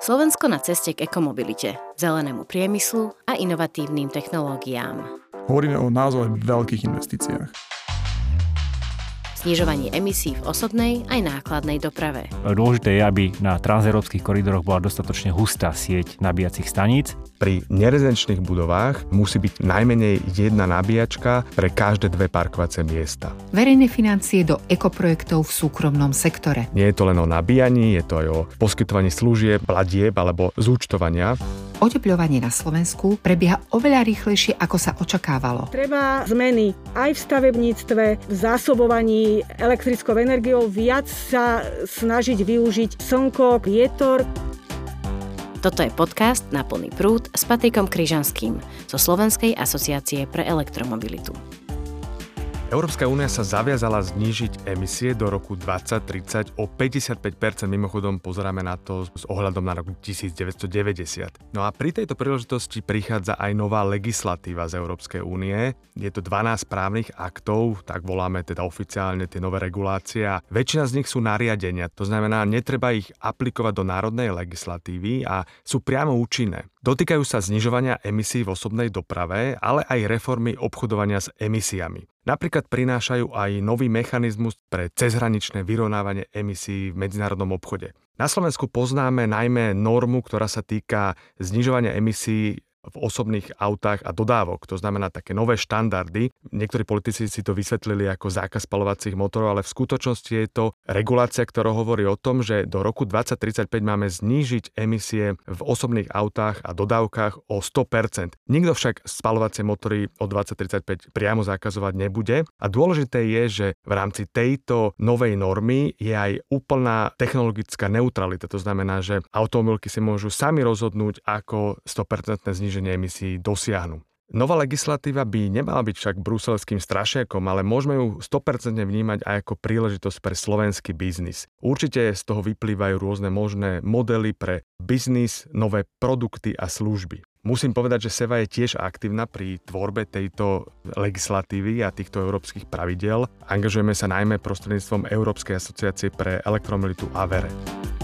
Slovensko na ceste k ekomobilite, zelenému priemyslu a inovatívnym technológiám. Hovoríme o naozaj veľkých investíciách znižovanie emisí v osobnej aj nákladnej doprave. Dôležité je, aby na transeurópskych koridoroch bola dostatočne hustá sieť nabíjacích staníc. Pri nerezidenčných budovách musí byť najmenej jedna nabíjačka pre každé dve parkovacie miesta. Verejné financie do ekoprojektov v súkromnom sektore. Nie je to len o nabíjaní, je to aj o poskytovaní služieb, platieb alebo zúčtovania. Oteplovanie na Slovensku prebieha oveľa rýchlejšie, ako sa očakávalo. Treba zmeny aj v stavebníctve, v zásobovaní elektrickou energiou, viac sa snažiť využiť slnko, vietor. Toto je podcast na plný prúd s Patrikom Kryžanským zo Slovenskej asociácie pre elektromobilitu. Európska únia sa zaviazala znížiť emisie do roku 2030 o 55%, mimochodom pozeráme na to s ohľadom na rok 1990. No a pri tejto príležitosti prichádza aj nová legislatíva z Európskej únie. Je to 12 právnych aktov, tak voláme teda oficiálne tie nové regulácie a väčšina z nich sú nariadenia, to znamená, netreba ich aplikovať do národnej legislatívy a sú priamo účinné. Dotýkajú sa znižovania emisí v osobnej doprave, ale aj reformy obchodovania s emisiami. Napríklad prinášajú aj nový mechanizmus pre cezhraničné vyrovnávanie emisí v medzinárodnom obchode. Na Slovensku poznáme najmä normu, ktorá sa týka znižovania emisí v osobných autách a dodávok. To znamená také nové štandardy. Niektorí politici si to vysvetlili ako zákaz spalovacích motorov, ale v skutočnosti je to regulácia, ktorá hovorí o tom, že do roku 2035 máme znížiť emisie v osobných autách a dodávkach o 100%. Nikto však spalovacie motory o 2035 priamo zakazovať nebude. A dôležité je, že v rámci tejto novej normy je aj úplná technologická neutralita. To znamená, že automobilky si môžu sami rozhodnúť, ako 100% znižiť zníženie emisí dosiahnu. Nová legislatíva by nemala byť však bruselským strašiakom, ale môžeme ju 100% vnímať aj ako príležitosť pre slovenský biznis. Určite z toho vyplývajú rôzne možné modely pre biznis, nové produkty a služby. Musím povedať, že Seva je tiež aktívna pri tvorbe tejto legislatívy a týchto európskych pravidel. Angažujeme sa najmä prostredníctvom Európskej asociácie pre elektromobilitu AVERE.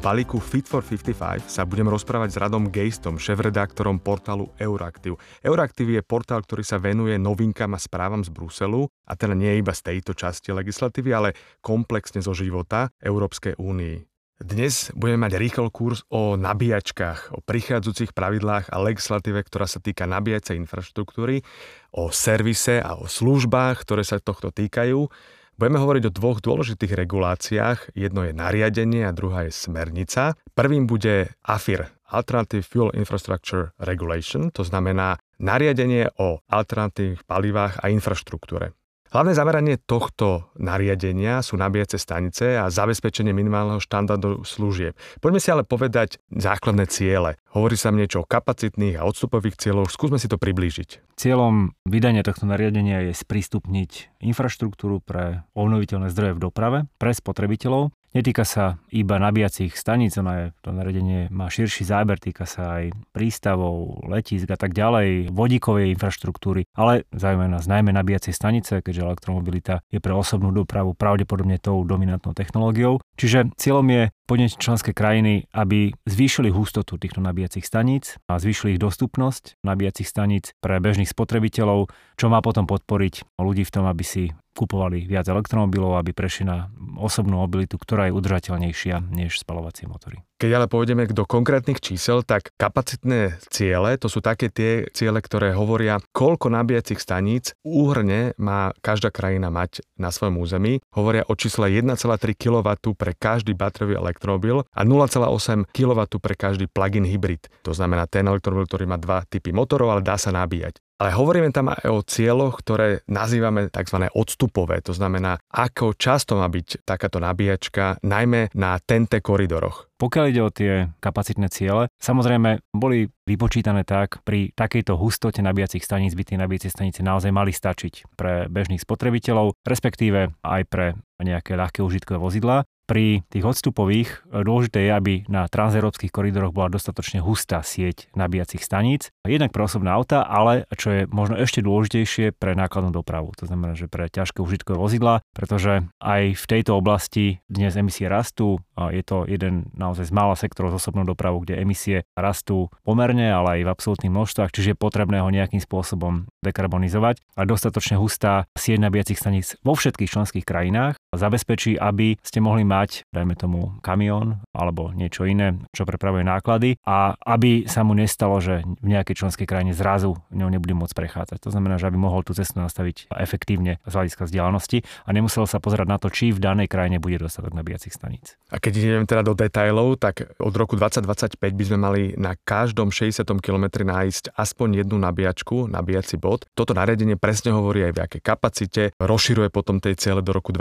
Balíku Fit for 55 sa budem rozprávať s Radom Gejstom, šéf-redaktorom portálu Euraktiv. Euraktiv je portál, ktorý sa venuje novinkám a správam z Bruselu, a teda nie iba z tejto časti legislatívy, ale komplexne zo života Európskej únii. Dnes budeme mať rýchlo kurz o nabíjačkách, o prichádzajúcich pravidlách a legislatíve, ktorá sa týka nabíjacej infraštruktúry, o servise a o službách, ktoré sa tohto týkajú. Budeme hovoriť o dvoch dôležitých reguláciách. Jedno je nariadenie a druhá je smernica. Prvým bude AFIR, Alternative Fuel Infrastructure Regulation, to znamená nariadenie o alternatívnych palivách a infraštruktúre. Hlavné zameranie tohto nariadenia sú nabíjace stanice a zabezpečenie minimálneho štandardu služieb. Poďme si ale povedať základné ciele. Hovorí sa niečo o kapacitných a odstupových cieľoch, skúsme si to priblížiť. Cieľom vydania tohto nariadenia je sprístupniť infraštruktúru pre obnoviteľné zdroje v doprave pre spotrebiteľov Netýka sa iba nabíjacích staníc, ono je, to naredenie má širší záber, týka sa aj prístavov, letísk a tak ďalej, vodíkovej infraštruktúry, ale zaujímavé nás najmä nabíjacie stanice, keďže elektromobilita je pre osobnú dopravu pravdepodobne tou dominantnou technológiou. Čiže cieľom je podnieť členské krajiny, aby zvýšili hustotu týchto nabíjacích staníc a zvýšili ich dostupnosť nabíjacích staníc pre bežných spotrebiteľov, čo má potom podporiť ľudí v tom, aby si kupovali viac elektromobilov, aby prešli na osobnú mobilitu, ktorá je udržateľnejšia než spalovacie motory. Keď ale pôjdeme do konkrétnych čísel, tak kapacitné ciele, to sú také tie ciele, ktoré hovoria, koľko nabíjacích staníc úhrne má každá krajina mať na svojom území. Hovoria o čísle 1,3 kW pre každý bateriový elektromobil a 0,8 kW pre každý plug-in hybrid. To znamená ten elektromobil, ktorý má dva typy motorov, ale dá sa nabíjať. Ale hovoríme tam aj o cieľoch, ktoré nazývame tzv. odstupové. To znamená, ako často má byť takáto nabíjačka, najmä na TNT koridoroch. Pokiaľ ide o tie kapacitné ciele, samozrejme boli vypočítané tak, pri takejto hustote nabíjacích staníc by tie nabíjacie stanice naozaj mali stačiť pre bežných spotrebiteľov, respektíve aj pre nejaké ľahké užitkové vozidlá pri tých odstupových e, dôležité je, aby na transeurópskych koridoroch bola dostatočne hustá sieť nabíjacích staníc. Jednak pre osobné auta, ale čo je možno ešte dôležitejšie pre nákladnú dopravu. To znamená, že pre ťažké užitkové vozidla, pretože aj v tejto oblasti dnes emisie rastú. Je to jeden naozaj z mála sektorov z osobnou dopravu, kde emisie rastú pomerne, ale aj v absolútnych množstvách, čiže je potrebné ho nejakým spôsobom dekarbonizovať. A dostatočne hustá sieť nabíjacích staníc vo všetkých členských krajinách zabezpečí, aby ste mohli mať dajme tomu, kamión alebo niečo iné, čo prepravuje náklady a aby sa mu nestalo, že v nejakej členskej krajine zrazu ňou nebude môcť prechádzať. To znamená, že aby mohol tú cestu nastaviť efektívne z hľadiska vzdialenosti a nemusel sa pozerať na to, či v danej krajine bude dostatok nabíjacích staníc. A keď ideme teda do detajlov, tak od roku 2025 by sme mali na každom 60 km nájsť aspoň jednu nabíjačku, nabíjací bod. Toto nariadenie presne hovorí aj v akej kapacite, rozširuje potom tej ciele do roku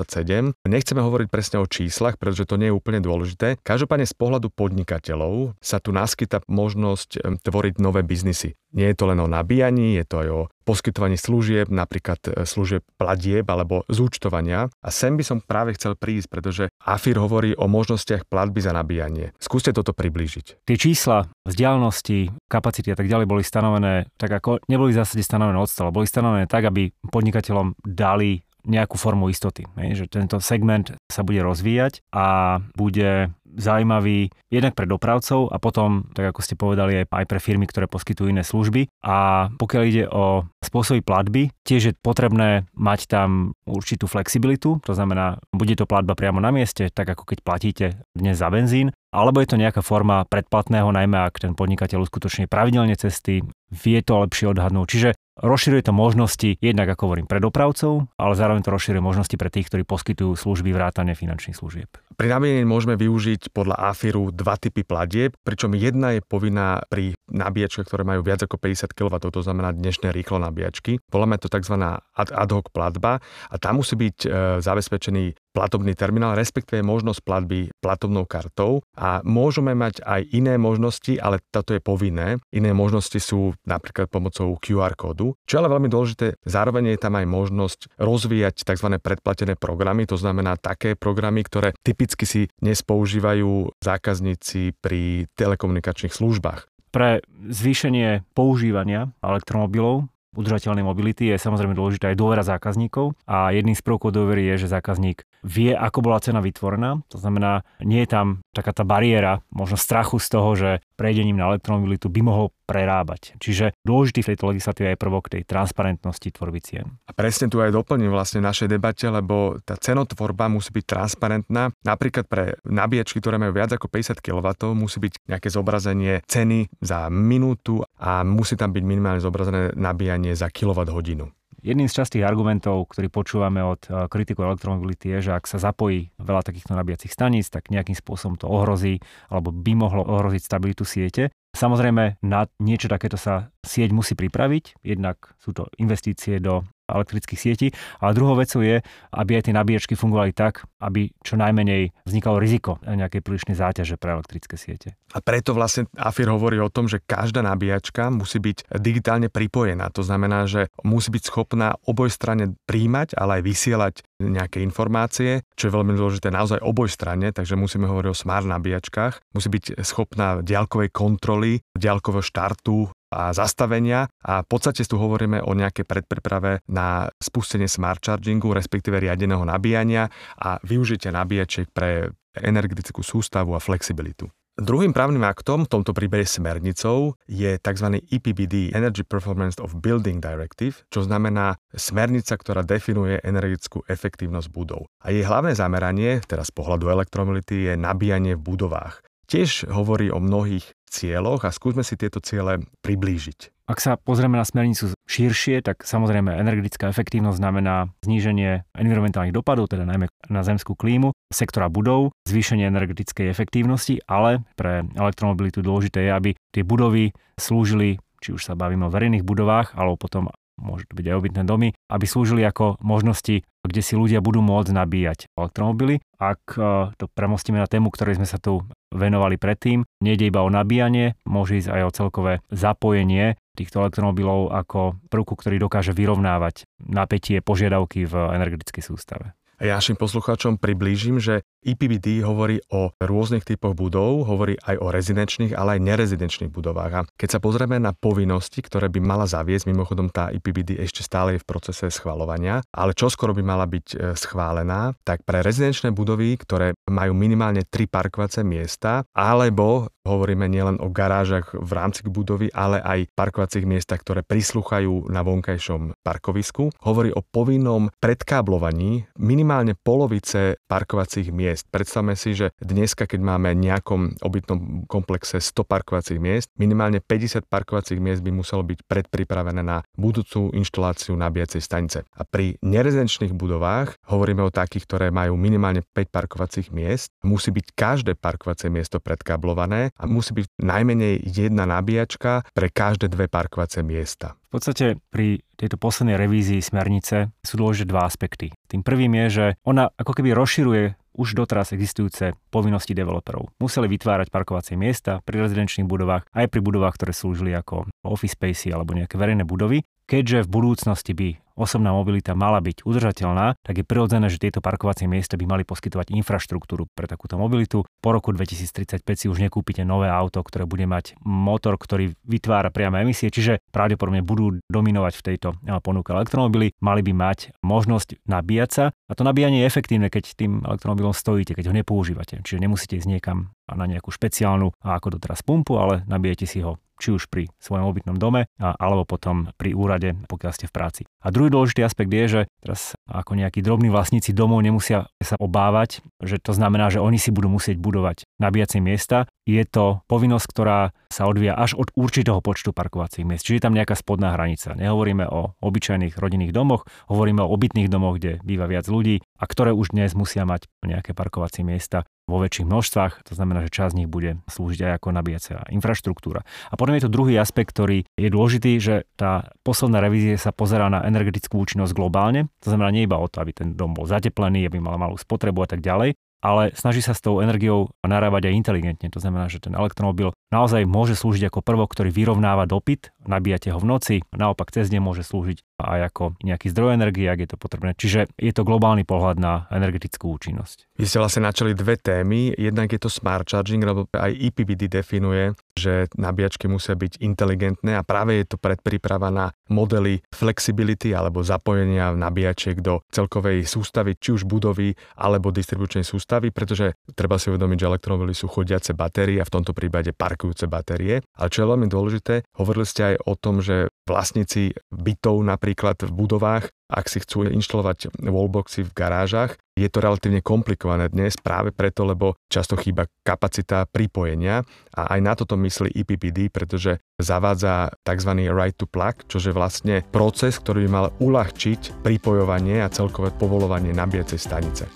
2027. Nechceme hovoriť presne o o číslach, pretože to nie je úplne dôležité. Každopádne z pohľadu podnikateľov sa tu naskyta možnosť tvoriť nové biznisy. Nie je to len o nabíjaní, je to aj o poskytovaní služieb, napríklad e, služieb platieb alebo zúčtovania. A sem by som práve chcel prísť, pretože AFIR hovorí o možnostiach platby za nabíjanie. Skúste toto priblížiť. Tie čísla, vzdialenosti, kapacity a tak ďalej boli stanovené tak ako neboli v zásade stanovené od stola. Boli stanovené tak, aby podnikateľom dali nejakú formu istoty, že tento segment sa bude rozvíjať a bude zaujímavý jednak pre dopravcov a potom, tak ako ste povedali, aj, pre firmy, ktoré poskytujú iné služby. A pokiaľ ide o spôsoby platby, tiež je potrebné mať tam určitú flexibilitu, to znamená, bude to platba priamo na mieste, tak ako keď platíte dnes za benzín, alebo je to nejaká forma predplatného, najmä ak ten podnikateľ uskutočne pravidelne cesty, vie to lepšie odhadnúť. Čiže Rozširuje to možnosti jednak, ako hovorím, pre dopravcov, ale zároveň to rozširuje možnosti pre tých, ktorí poskytujú služby vrátane finančných služieb. Pri nabíjení môžeme využiť podľa AFIRu dva typy platieb, pričom jedna je povinná pri nabíjačkách, ktoré majú viac ako 50 kW, to znamená dnešné rýchlo nabíjačky. Voláme to tzv. ad hoc platba a tam musí byť e, zabezpečený platobný terminál, respektíve možnosť platby platobnou kartou a môžeme mať aj iné možnosti, ale toto je povinné. Iné možnosti sú napríklad pomocou QR kódu, čo ale veľmi dôležité. Zároveň je tam aj možnosť rozvíjať tzv. predplatené programy, to znamená také programy, ktoré typicky si dnes používajú zákazníci pri telekomunikačných službách. Pre zvýšenie používania elektromobilov udržateľnej mobility je samozrejme dôležitá aj dôvera zákazníkov a jedným z prvkov dôvery je, že zákazník vie, ako bola cena vytvorená. To znamená, nie je tam taká tá bariéra, možno strachu z toho, že prejdením na elektromobilitu by mohol prerábať. Čiže dôležitý v tejto legislatíve je prvok tej transparentnosti tvorby cien. A presne tu aj doplním vlastne našej debate, lebo tá cenotvorba musí byť transparentná. Napríklad pre nabíjačky, ktoré majú viac ako 50 kW, musí byť nejaké zobrazenie ceny za minútu a musí tam byť minimálne zobrazené nabíjanie za kWh. Jedným z častých argumentov, ktorý počúvame od eh, kritikov elektromobility je, že ak sa zapojí veľa takýchto nabíjacích staníc, tak nejakým spôsobom to ohrozí alebo by mohlo ohroziť stabilitu siete. Samozrejme, na niečo takéto sa sieť musí pripraviť. Jednak sú to investície do elektrických sietí. Ale druhou vecou je, aby aj tie nabíjačky fungovali tak, aby čo najmenej vznikalo riziko nejakej prílišnej záťaže pre elektrické siete. A preto vlastne AFIR hovorí o tom, že každá nabíjačka musí byť digitálne pripojená. To znamená, že musí byť schopná obojstranne príjmať, ale aj vysielať nejaké informácie, čo je veľmi dôležité naozaj obojstranne, takže musíme hovoriť o smart nabíjačkách. Musí byť schopná diaľkovej kontroly, diaľkového štartu, a zastavenia a v podstate tu hovoríme o nejakej predpriprave na spustenie smart chargingu, respektíve riadeného nabíjania a využitie nabíjačiek pre energetickú sústavu a flexibilitu. Druhým právnym aktom, v tomto príbehu smernicou, je tzv. EPBD, Energy Performance of Building Directive, čo znamená smernica, ktorá definuje energetickú efektívnosť budov. A jej hlavné zameranie, teraz z pohľadu elektromobility, je nabíjanie v budovách. Tiež hovorí o mnohých cieľoch a skúsme si tieto ciele priblížiť. Ak sa pozrieme na smernicu širšie, tak samozrejme energetická efektívnosť znamená zníženie environmentálnych dopadov, teda najmä na zemskú klímu, sektora budov, zvýšenie energetickej efektívnosti, ale pre elektromobilitu dôležité je, aby tie budovy slúžili či už sa bavíme o verejných budovách, alebo potom môže to byť aj obytné domy, aby slúžili ako možnosti, kde si ľudia budú môcť nabíjať elektromobily. Ak e, to premostíme na tému, ktorej sme sa tu venovali predtým, nejde iba o nabíjanie, môže ísť aj o celkové zapojenie týchto elektromobilov ako prvku, ktorý dokáže vyrovnávať napätie požiadavky v energetickej sústave. Ja našim poslucháčom priblížim, že IPBD hovorí o rôznych typoch budov, hovorí aj o rezidenčných, ale aj nerezidenčných budovách. A keď sa pozrieme na povinnosti, ktoré by mala zaviesť, mimochodom tá IPBD ešte stále je v procese schvalovania, ale čo skoro by mala byť e, schválená, tak pre rezidenčné budovy, ktoré majú minimálne tri parkovacie miesta, alebo hovoríme nielen o garážach v rámci budovy, ale aj parkovacích miestach, ktoré prislúchajú na vonkajšom parkovisku, hovorí o povinnom predkáblovaní minimálne polovice parkovacích miest miest. Predstavme si, že dneska, keď máme nejakom obytnom komplexe 100 parkovacích miest, minimálne 50 parkovacích miest by muselo byť predpripravené na budúcu inštaláciu nabíjacej stanice. A pri nerezidenčných budovách, hovoríme o takých, ktoré majú minimálne 5 parkovacích miest, musí byť každé parkovacie miesto predkablované a musí byť najmenej jedna nabíjačka pre každé dve parkovacie miesta. V podstate pri tejto poslednej revízii smernice sú dôležité dva aspekty. Tým prvým je, že ona ako keby rozširuje už doteraz existujúce povinnosti developerov. Museli vytvárať parkovacie miesta pri rezidenčných budovách aj pri budovách, ktoré slúžili ako office spacey alebo nejaké verejné budovy. Keďže v budúcnosti by osobná mobilita mala byť udržateľná, tak je prirodzené, že tieto parkovacie miesta by mali poskytovať infraštruktúru pre takúto mobilitu. Po roku 2035 si už nekúpite nové auto, ktoré bude mať motor, ktorý vytvára priame emisie, čiže pravdepodobne budú dominovať v tejto ponuke elektromobily. Mali by mať možnosť nabíjať sa a to nabíjanie je efektívne, keď tým elektromobilom stojíte, keď ho nepoužívate. Čiže nemusíte ísť niekam na nejakú špeciálnu, ako doteraz pumpu, ale nabijete si ho či už pri svojom obytnom dome, alebo potom pri úrade, pokiaľ ste v práci. A druhý dôležitý aspekt je, že teraz ako nejakí drobní vlastníci domov nemusia sa obávať, že to znamená, že oni si budú musieť budovať nabíjacie miesta. Je to povinnosť, ktorá sa odvíja až od určitého počtu parkovacích miest. Čiže je tam nejaká spodná hranica. Nehovoríme o obyčajných rodinných domoch, hovoríme o obytných domoch, kde býva viac ľudí a ktoré už dnes musia mať nejaké parkovacie miesta vo väčších množstvách, to znamená, že časť z nich bude slúžiť aj ako nabíjacia infraštruktúra. A potom je to druhý aspekt, ktorý je dôležitý, že tá posledná revízie sa pozerá na energetickú účinnosť globálne, to znamená nie iba o to, aby ten dom bol zateplený, aby mal malú spotrebu a tak ďalej, ale snaží sa s tou energiou narábať aj inteligentne. To znamená, že ten elektromobil naozaj môže slúžiť ako prvok, ktorý vyrovnáva dopyt, nabíjate ho v noci, naopak cez deň môže slúžiť aj ako nejaký zdroj energie, ak je to potrebné. Čiže je to globálny pohľad na energetickú účinnosť. Vy ste vlastne načali dve témy. Jednak je to smart charging, lebo aj IPBD definuje, že nabíjačky musia byť inteligentné a práve je to predpríprava na modely flexibility alebo zapojenia nabíjačiek do celkovej sústavy, či už budovy alebo distribučnej sústavy, pretože treba si uvedomiť, že elektromobily sú chodiace batérie a v tomto prípade parkujúce batérie. Ale čo je veľmi dôležité, hovorili ste aj o tom, že vlastníci bytov napríklad v budovách ak si chcú inštalovať wallboxy v garážach. Je to relatívne komplikované dnes práve preto, lebo často chýba kapacita pripojenia a aj na toto myslí IPPD, pretože zavádza tzv. right to plug, čo je vlastne proces, ktorý by mal uľahčiť pripojovanie a celkové povolovanie nabíjacej stanice.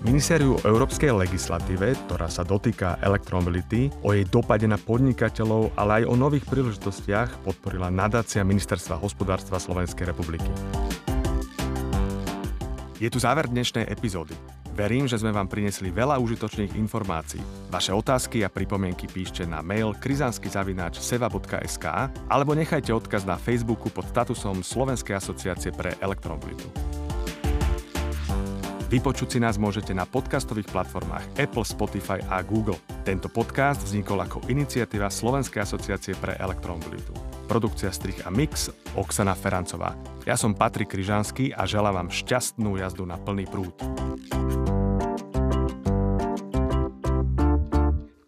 Ministériu európskej legislatíve, ktorá sa dotýka elektromobility, o jej dopade na podnikateľov, ale aj o nových príležitostiach podporila nadácia Ministerstva hospodárstva Slovenskej republiky. Je tu záver dnešnej epizódy. Verím, že sme vám prinesli veľa užitočných informácií. Vaše otázky a pripomienky píšte na mail krizanskyzavináč.seva.sk alebo nechajte odkaz na Facebooku pod statusom Slovenskej asociácie pre elektromobilitu. Vypočuť si nás môžete na podcastových platformách Apple, Spotify a Google. Tento podcast vznikol ako iniciatíva Slovenskej asociácie pre elektromobilitu. Produkcia strich a mix Oksana Ferancová. Ja som Patrik Kryžanský a želám vám šťastnú jazdu na plný prúd.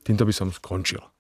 Týmto by som skončil.